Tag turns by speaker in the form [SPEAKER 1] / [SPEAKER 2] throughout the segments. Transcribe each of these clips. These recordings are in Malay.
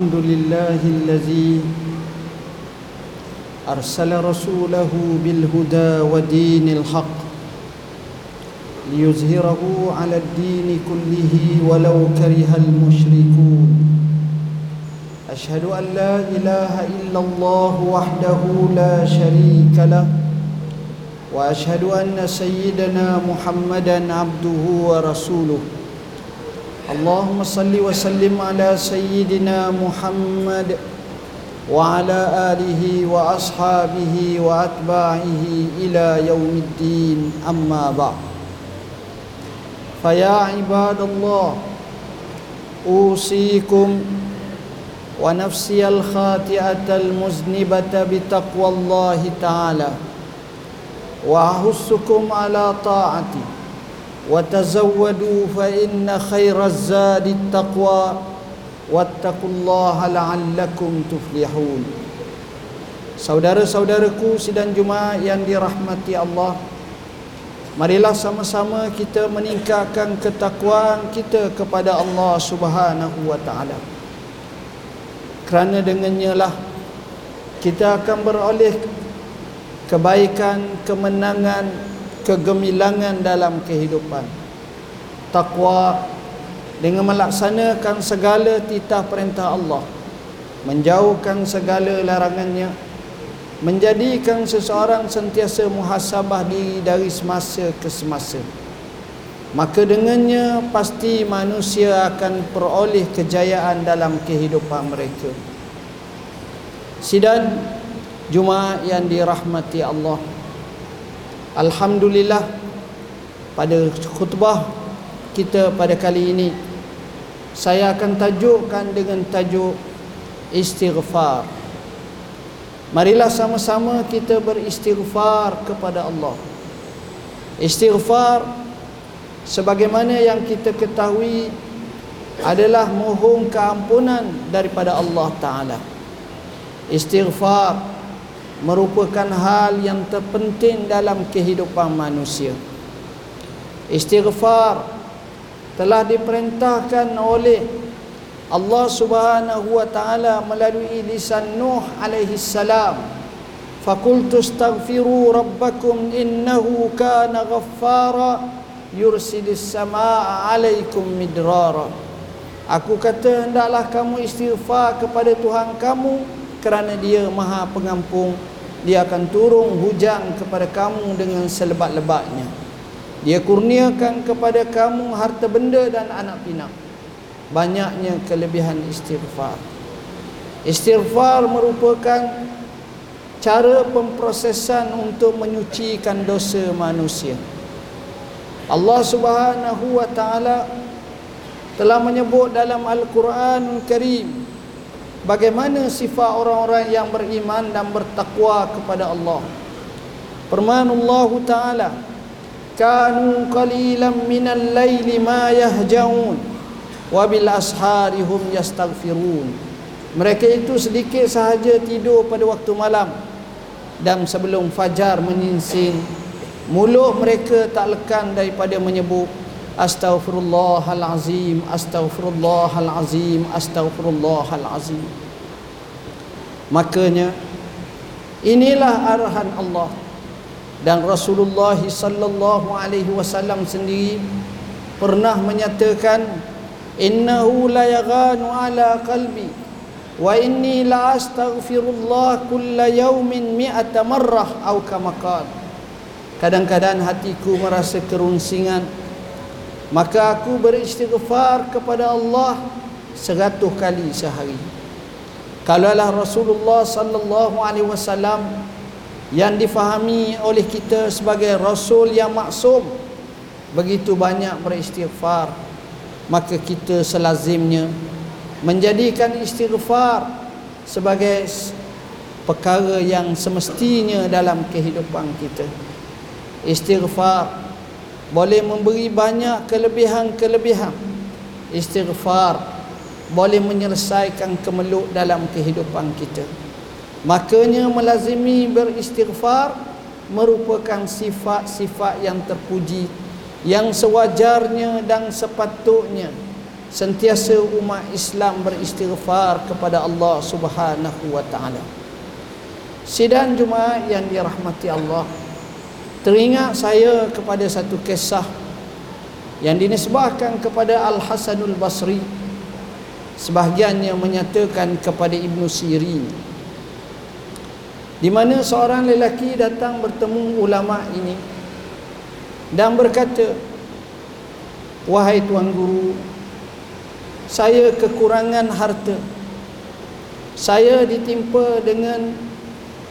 [SPEAKER 1] الحمد لله الذي أرسل رسوله بالهدى ودين الحق ليظهره على الدين كله ولو كره المشركون. أشهد أن لا إله إلا الله وحده لا شريك له وأشهد أن سيدنا محمدا عبده ورسوله. اللهم صل وسلم على سيدنا محمد وعلى آله وأصحابه وأتباعه إلى يوم الدين. أما بعد فيا عباد الله أوصيكم ونفسي الخاطئة المذنبة بتقوى الله تعالى وأحثكم على طاعته. وتزودوا فإن خير الزاد التقوى واتقوا الله لعلكم تفلحون Saudara-saudaraku sidang Jumaat yang dirahmati Allah Marilah sama-sama kita meningkatkan ketakwaan kita kepada Allah Subhanahu wa taala. Kerana dengannya lah kita akan beroleh kebaikan, kemenangan, kegemilangan dalam kehidupan. Takwa dengan melaksanakan segala titah perintah Allah, menjauhkan segala larangannya, menjadikan seseorang sentiasa muhasabah diri dari semasa ke semasa. Maka dengannya pasti manusia akan peroleh kejayaan dalam kehidupan mereka. Sidang Jumaat yang dirahmati Allah. Alhamdulillah pada khutbah kita pada kali ini saya akan tajukkan dengan tajuk istighfar. Marilah sama-sama kita beristighfar kepada Allah. Istighfar sebagaimana yang kita ketahui adalah mohon keampunan daripada Allah Taala. Istighfar merupakan hal yang terpenting dalam kehidupan manusia. Istighfar telah diperintahkan oleh Allah Subhanahu wa taala melalui lisan Nuh alaihi salam. Fakultu astaghfiru rabbakum innahu kana ghaffara yursilis samaa alaikum midrara. Aku kata hendaklah kamu istighfar kepada Tuhan kamu kerana dia maha pengampun dia akan turun hujan kepada kamu dengan selebat-lebatnya. Dia kurniakan kepada kamu harta benda dan anak pinak. Banyaknya kelebihan istighfar. Istighfar merupakan cara pemprosesan untuk menyucikan dosa manusia. Allah Subhanahu wa taala telah menyebut dalam Al-Quran Karim bagaimana sifat orang-orang yang beriman dan bertakwa kepada Allah. Firman Allah Taala, "Kanu qalilan minal laili ma yahjaun wa bil ashari hum yastaghfirun." Mereka itu sedikit sahaja tidur pada waktu malam dan sebelum fajar menyingsing mulut mereka tak lekan daripada menyebut Astaghfirullahalazim Astaghfirullahalazim Astaghfirullahalazim. Makanya inilah arahan Allah dan Rasulullah sallallahu alaihi wasallam sendiri pernah menyatakan innahu la yaghanu ala qalbi wa inni la astaghfirullah kulla yawmin mi'ata marrah atau kama kadang-kadang hatiku merasa kerunsingan maka aku beristighfar kepada Allah seratus kali sehari. Kalaulah Rasulullah sallallahu alaihi wasallam yang difahami oleh kita sebagai rasul yang maksum begitu banyak beristighfar maka kita selazimnya menjadikan istighfar sebagai perkara yang semestinya dalam kehidupan kita. Istighfar boleh memberi banyak kelebihan-kelebihan istighfar boleh menyelesaikan kemeluk dalam kehidupan kita makanya melazimi beristighfar merupakan sifat-sifat yang terpuji yang sewajarnya dan sepatutnya sentiasa umat Islam beristighfar kepada Allah Subhanahu wa taala. Sidang Jumaat yang dirahmati Allah. Teringat saya kepada satu kisah yang dinisbahkan kepada Al Hasanul Basri. Sebahagiannya menyatakan kepada Ibnu Sirin. Di mana seorang lelaki datang bertemu ulama ini dan berkata, "Wahai tuan guru, saya kekurangan harta. Saya ditimpa dengan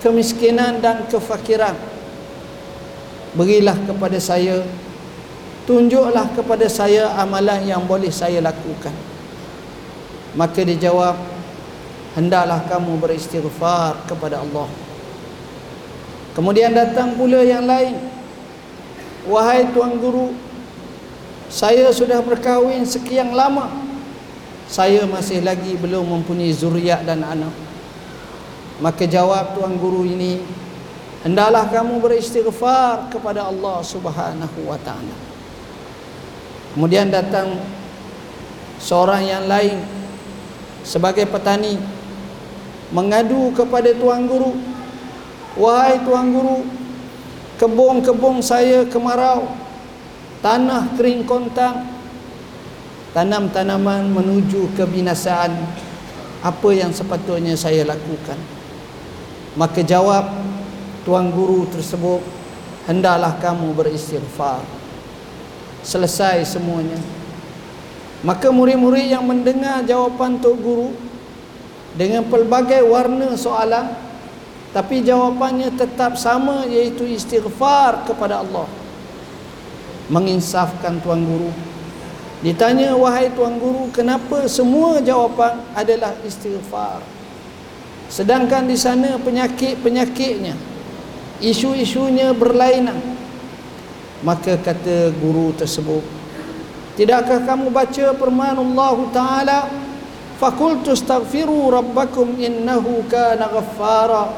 [SPEAKER 1] kemiskinan dan kefakiran. Berilah kepada saya, tunjuklah kepada saya amalan yang boleh saya lakukan." Maka dijawab, "Hendaklah kamu beristighfar kepada Allah." Kemudian datang pula yang lain. Wahai tuan guru, saya sudah berkahwin sekian lama. Saya masih lagi belum mempunyai zuriat dan anak. Maka jawab tuan guru ini, hendaklah kamu beristighfar kepada Allah Subhanahu wa taala. Kemudian datang seorang yang lain sebagai petani mengadu kepada tuan guru, "Wahai tuan guru, kebun-kebun saya kemarau, tanah kering kontang tanam tanaman menuju kebinasaan apa yang sepatutnya saya lakukan maka jawab tuan guru tersebut hendaklah kamu beristighfar. Selesai semuanya. Maka murid-murid yang mendengar jawapan tok guru dengan pelbagai warna soalan tapi jawapannya tetap sama iaitu istighfar kepada Allah. Menginsafkan tuan guru. Ditanya wahai tuan guru kenapa semua jawapan adalah istighfar? Sedangkan di sana penyakit-penyakitnya isu-isunya berlainan. Maka kata guru tersebut tidakkah kamu baca firman Allah taala? Fakultu astaghfiru rabbakum innahu kana ghaffara.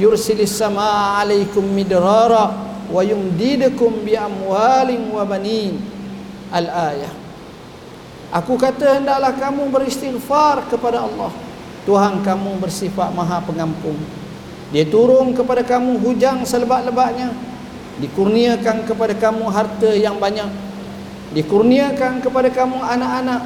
[SPEAKER 1] Yursilis samaa alaikum midrara wa yumdidukum bi amwalin wa banin. Al ayah aku kata hendaklah kamu beristighfar kepada Allah. Tuhan kamu bersifat maha pengampun dia turun kepada kamu hujan selebat-lebatnya dikurniakan kepada kamu harta yang banyak. Dikurniakan kepada kamu anak-anak.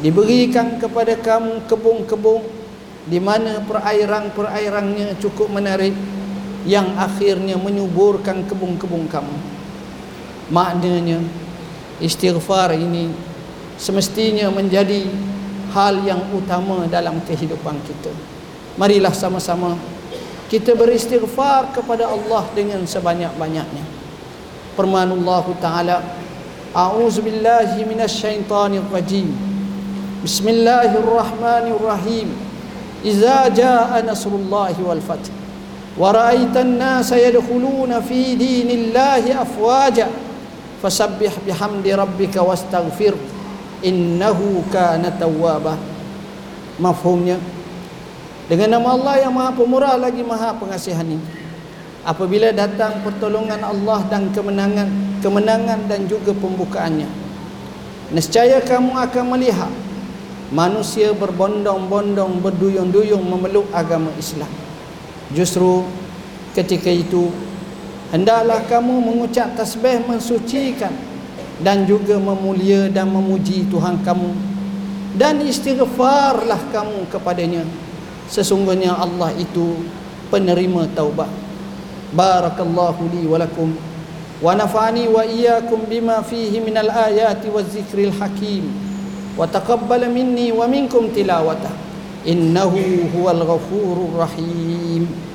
[SPEAKER 1] Diberikan kepada kamu kebun-kebun di mana perairan-perairannya cukup menarik yang akhirnya menyuburkan kebun-kebun kamu. Maknanya istighfar ini semestinya menjadi hal yang utama dalam kehidupan kita. Marilah sama-sama kita beristighfar kepada Allah dengan sebanyak-banyaknya. Firman Allah taala auzubillahi minasyaitonir rajim. Bismillahirrahmanirrahim. Iza jaa nasrullahi wal fath. Wa ra'aita an-nasa yadkhuluna fi dinillahi afwaja. Fasabbih bihamdi rabbika wastaghfir. Innahu kana tawwaba. Mafhumnya dengan nama Allah yang maha pemurah lagi maha pengasihani apabila datang pertolongan Allah dan kemenangan kemenangan dan juga pembukaannya. Nescaya kamu akan melihat manusia berbondong-bondong berduyung-duyung memeluk agama Islam. Justru ketika itu hendaklah kamu mengucap tasbih mensucikan dan juga memulia dan memuji Tuhan kamu. Dan istighfarlah kamu kepadanya sesungguhnya Allah itu penerima taubat. Barakallahu li wa lakum wa nafa'ani wa iyyakum bima fihi minal ayati waz zikril hakim. Wa taqabbal minni wa minkum tilawatah innahu huwal ghafurur rahim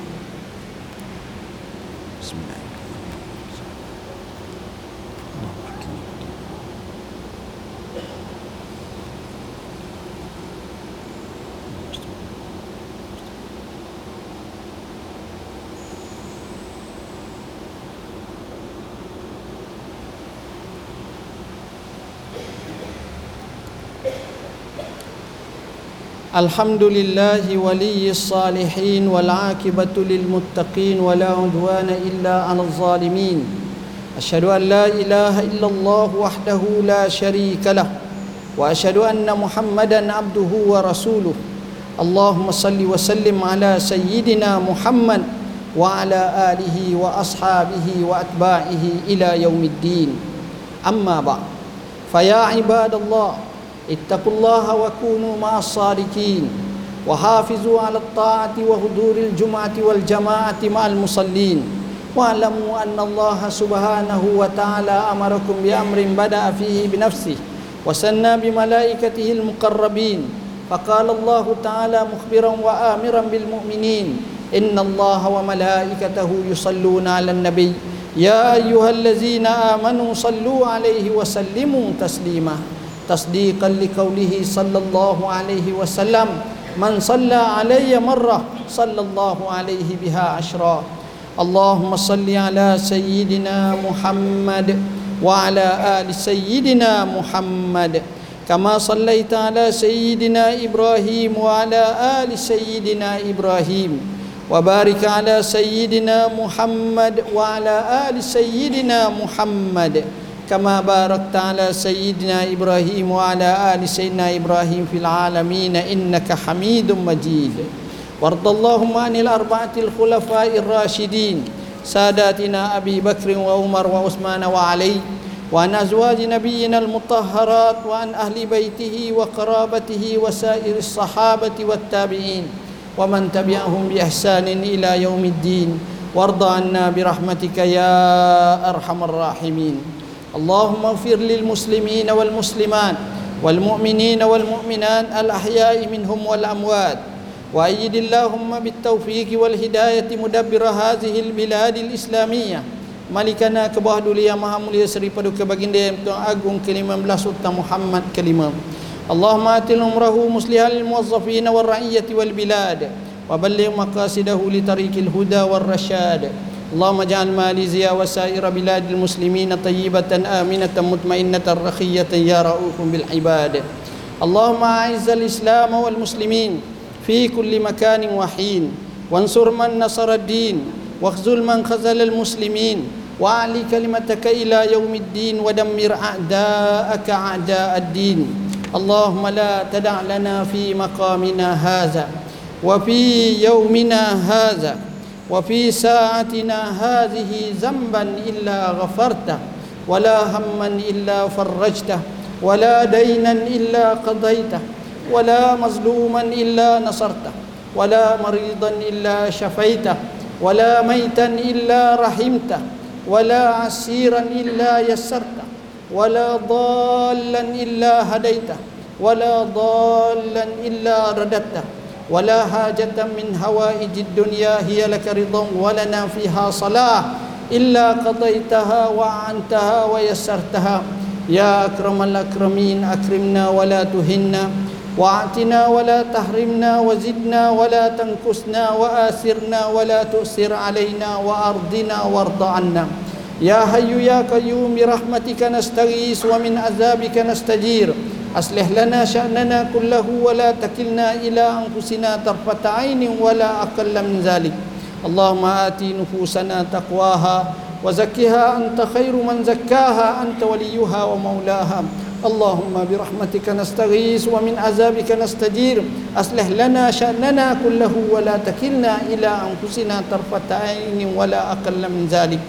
[SPEAKER 1] الحمد لله ولي الصالحين والعاقبة للمتقين ولا عدوان إلا على الظالمين أشهد أن لا إله إلا الله وحده لا شريك له وأشهد أن محمدا عبده ورسوله اللهم صل وسلم على سيدنا محمد وعلى آله وأصحابه وأتباعه إلى يوم الدين أما بعد فيا عباد الله اتقوا الله وكونوا مع الصادقين وحافظوا على الطاعة وحضور الجمعة والجماعة مع المصلين واعلموا أن الله سبحانه وتعالى أمركم بأمر بدأ فيه بنفسه وسنى بملائكته المقربين فقال الله تعالى مخبرا وآمرا بالمؤمنين إن الله وملائكته يصلون على النبي يا أيها الذين آمنوا صلوا عليه وسلموا تسليما تصديقا لقوله صلى الله عليه وسلم من صلى علي مرة صلى الله عليه بها عشرا اللهم صل على سيدنا محمد وعلى آل سيدنا محمد كما صليت على سيدنا إبراهيم وعلى آل سيدنا إبراهيم وبارك على سيدنا محمد وعلى آل سيدنا محمد كما باركت على سيدنا إبراهيم وعلى آل سيدنا إبراهيم في العالمين إنك حميد مجيد. وارض اللهم عن الأربعة الخلفاء الراشدين ساداتنا أبي بكر وعمر وعثمان وعلي وعن أزواج نبينا المطهرات وعن أهل بيته وقرابته وسائر الصحابة والتابعين ومن تبعهم بإحسان إلى يوم الدين. وارض عنا برحمتك يا أرحم الراحمين. اللهم اغفر للمسلمين والمسلمات والمؤمنين والمؤمنات الأحياء منهم والأموات وأيد اللهم بالتوفيق والهداية مدبر هذه البلاد الإسلامية Malikana ke bawah dulu yang maha mulia seri paduka baginda yang Tuan Agung ke-15 Sultan Muhammad ke-5 Allahumma atil umrahu muslihal muwazzafin wal ra'iyyati wal bilad wa balligh maqasidahu li tariqil huda wal rasyad اللهم اجعل ماليزيا وسائر بلاد المسلمين طيبة آمنة مطمئنة رخية يا رؤوف بالعباد. اللهم أعز الإسلام والمسلمين في كل مكان وحين. وانصر من نصر الدين واخذل من خذل المسلمين. وأعلي كلمتك إلى يوم الدين ودمر أعداءك أعداء الدين. اللهم لا تدع لنا في مقامنا هذا وفي يومنا هذا. وفي ساعتنا هذه ذنبا إلا غفرته ولا هما إلا فرجته ولا دينا إلا قضيته ولا مظلوما إلا نصرته ولا مريضا إلا شفيته ولا ميتا إلا رحمته ولا عسيرا إلا يسرته ولا ضالا إلا هديته ولا ضالا إلا رددته. ولا حاجة من هوائج الدنيا هي لك رضا ولنا فيها صلاح. إلا قضيتها وعنتها ويسرتها. يا أكرم الأكرمين أكرمنا ولا تهنا. واعتنا ولا تحرمنا وزدنا ولا تنكسنا وآثرنا ولا تؤثر علينا وأرضنا وارض عنا. يا حي يا قيوم برحمتك نستغيث ومن عذابك نستجير. أصلح لنا شأننا كله ولا تكلنا إلى أنفسنا طرفة عين ولا أقل من ذلك اللهم آتي نفوسنا تقواها وزكها أنت خير من زكاها أنت وليها ومولاها اللهم برحمتك نستغيث ومن عذابك نستجير أصلح لنا شأننا كله ولا تكلنا إلى أنفسنا طرفة عين ولا أقل من ذلك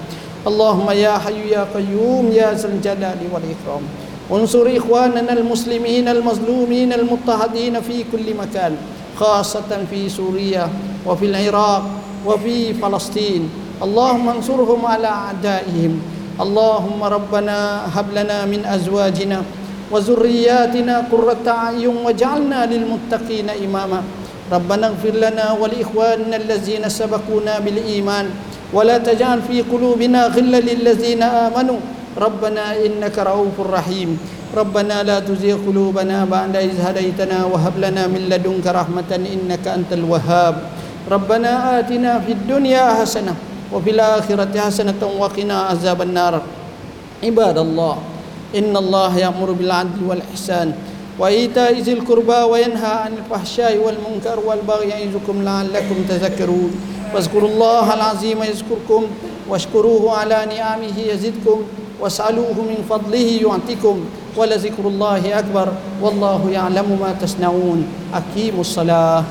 [SPEAKER 1] اللهم يا حي يا قيوم يا ذا الجلال والإكرام انصر إخواننا المسلمين المظلومين المضطهدين في كل مكان خاصة في سوريا وفي العراق وفي فلسطين. اللهم انصرهم على أعدائهم. اللهم ربنا هب لنا من أزواجنا وذرياتنا قرة أعين واجعلنا للمتقين إماما. ربنا اغفر لنا ولإخواننا الذين سبقونا بالإيمان. ولا تجعل في قلوبنا غلا للذين آمنوا. ربنا إنك رؤوف رحيم ربنا لا تزغ قلوبنا بعد إذ هديتنا وهب لنا من لدنك رحمة إنك أنت الوهاب ربنا آتنا في الدنيا حسنة وفي الآخرة حسنة وقنا عذاب النار عباد الله إن الله يأمر بالعدل والإحسان وإيتاء ذي القربى وينهى عن الفحشاء والمنكر والبغي يعظكم لعلكم تذكرون واذكروا الله العظيم يذكركم واشكروه على نعمه يزدكم واسألوه من فضله يعطيكم ولذكر الله أكبر والله يعلم ما تصنعون. أقيموا الصلاة.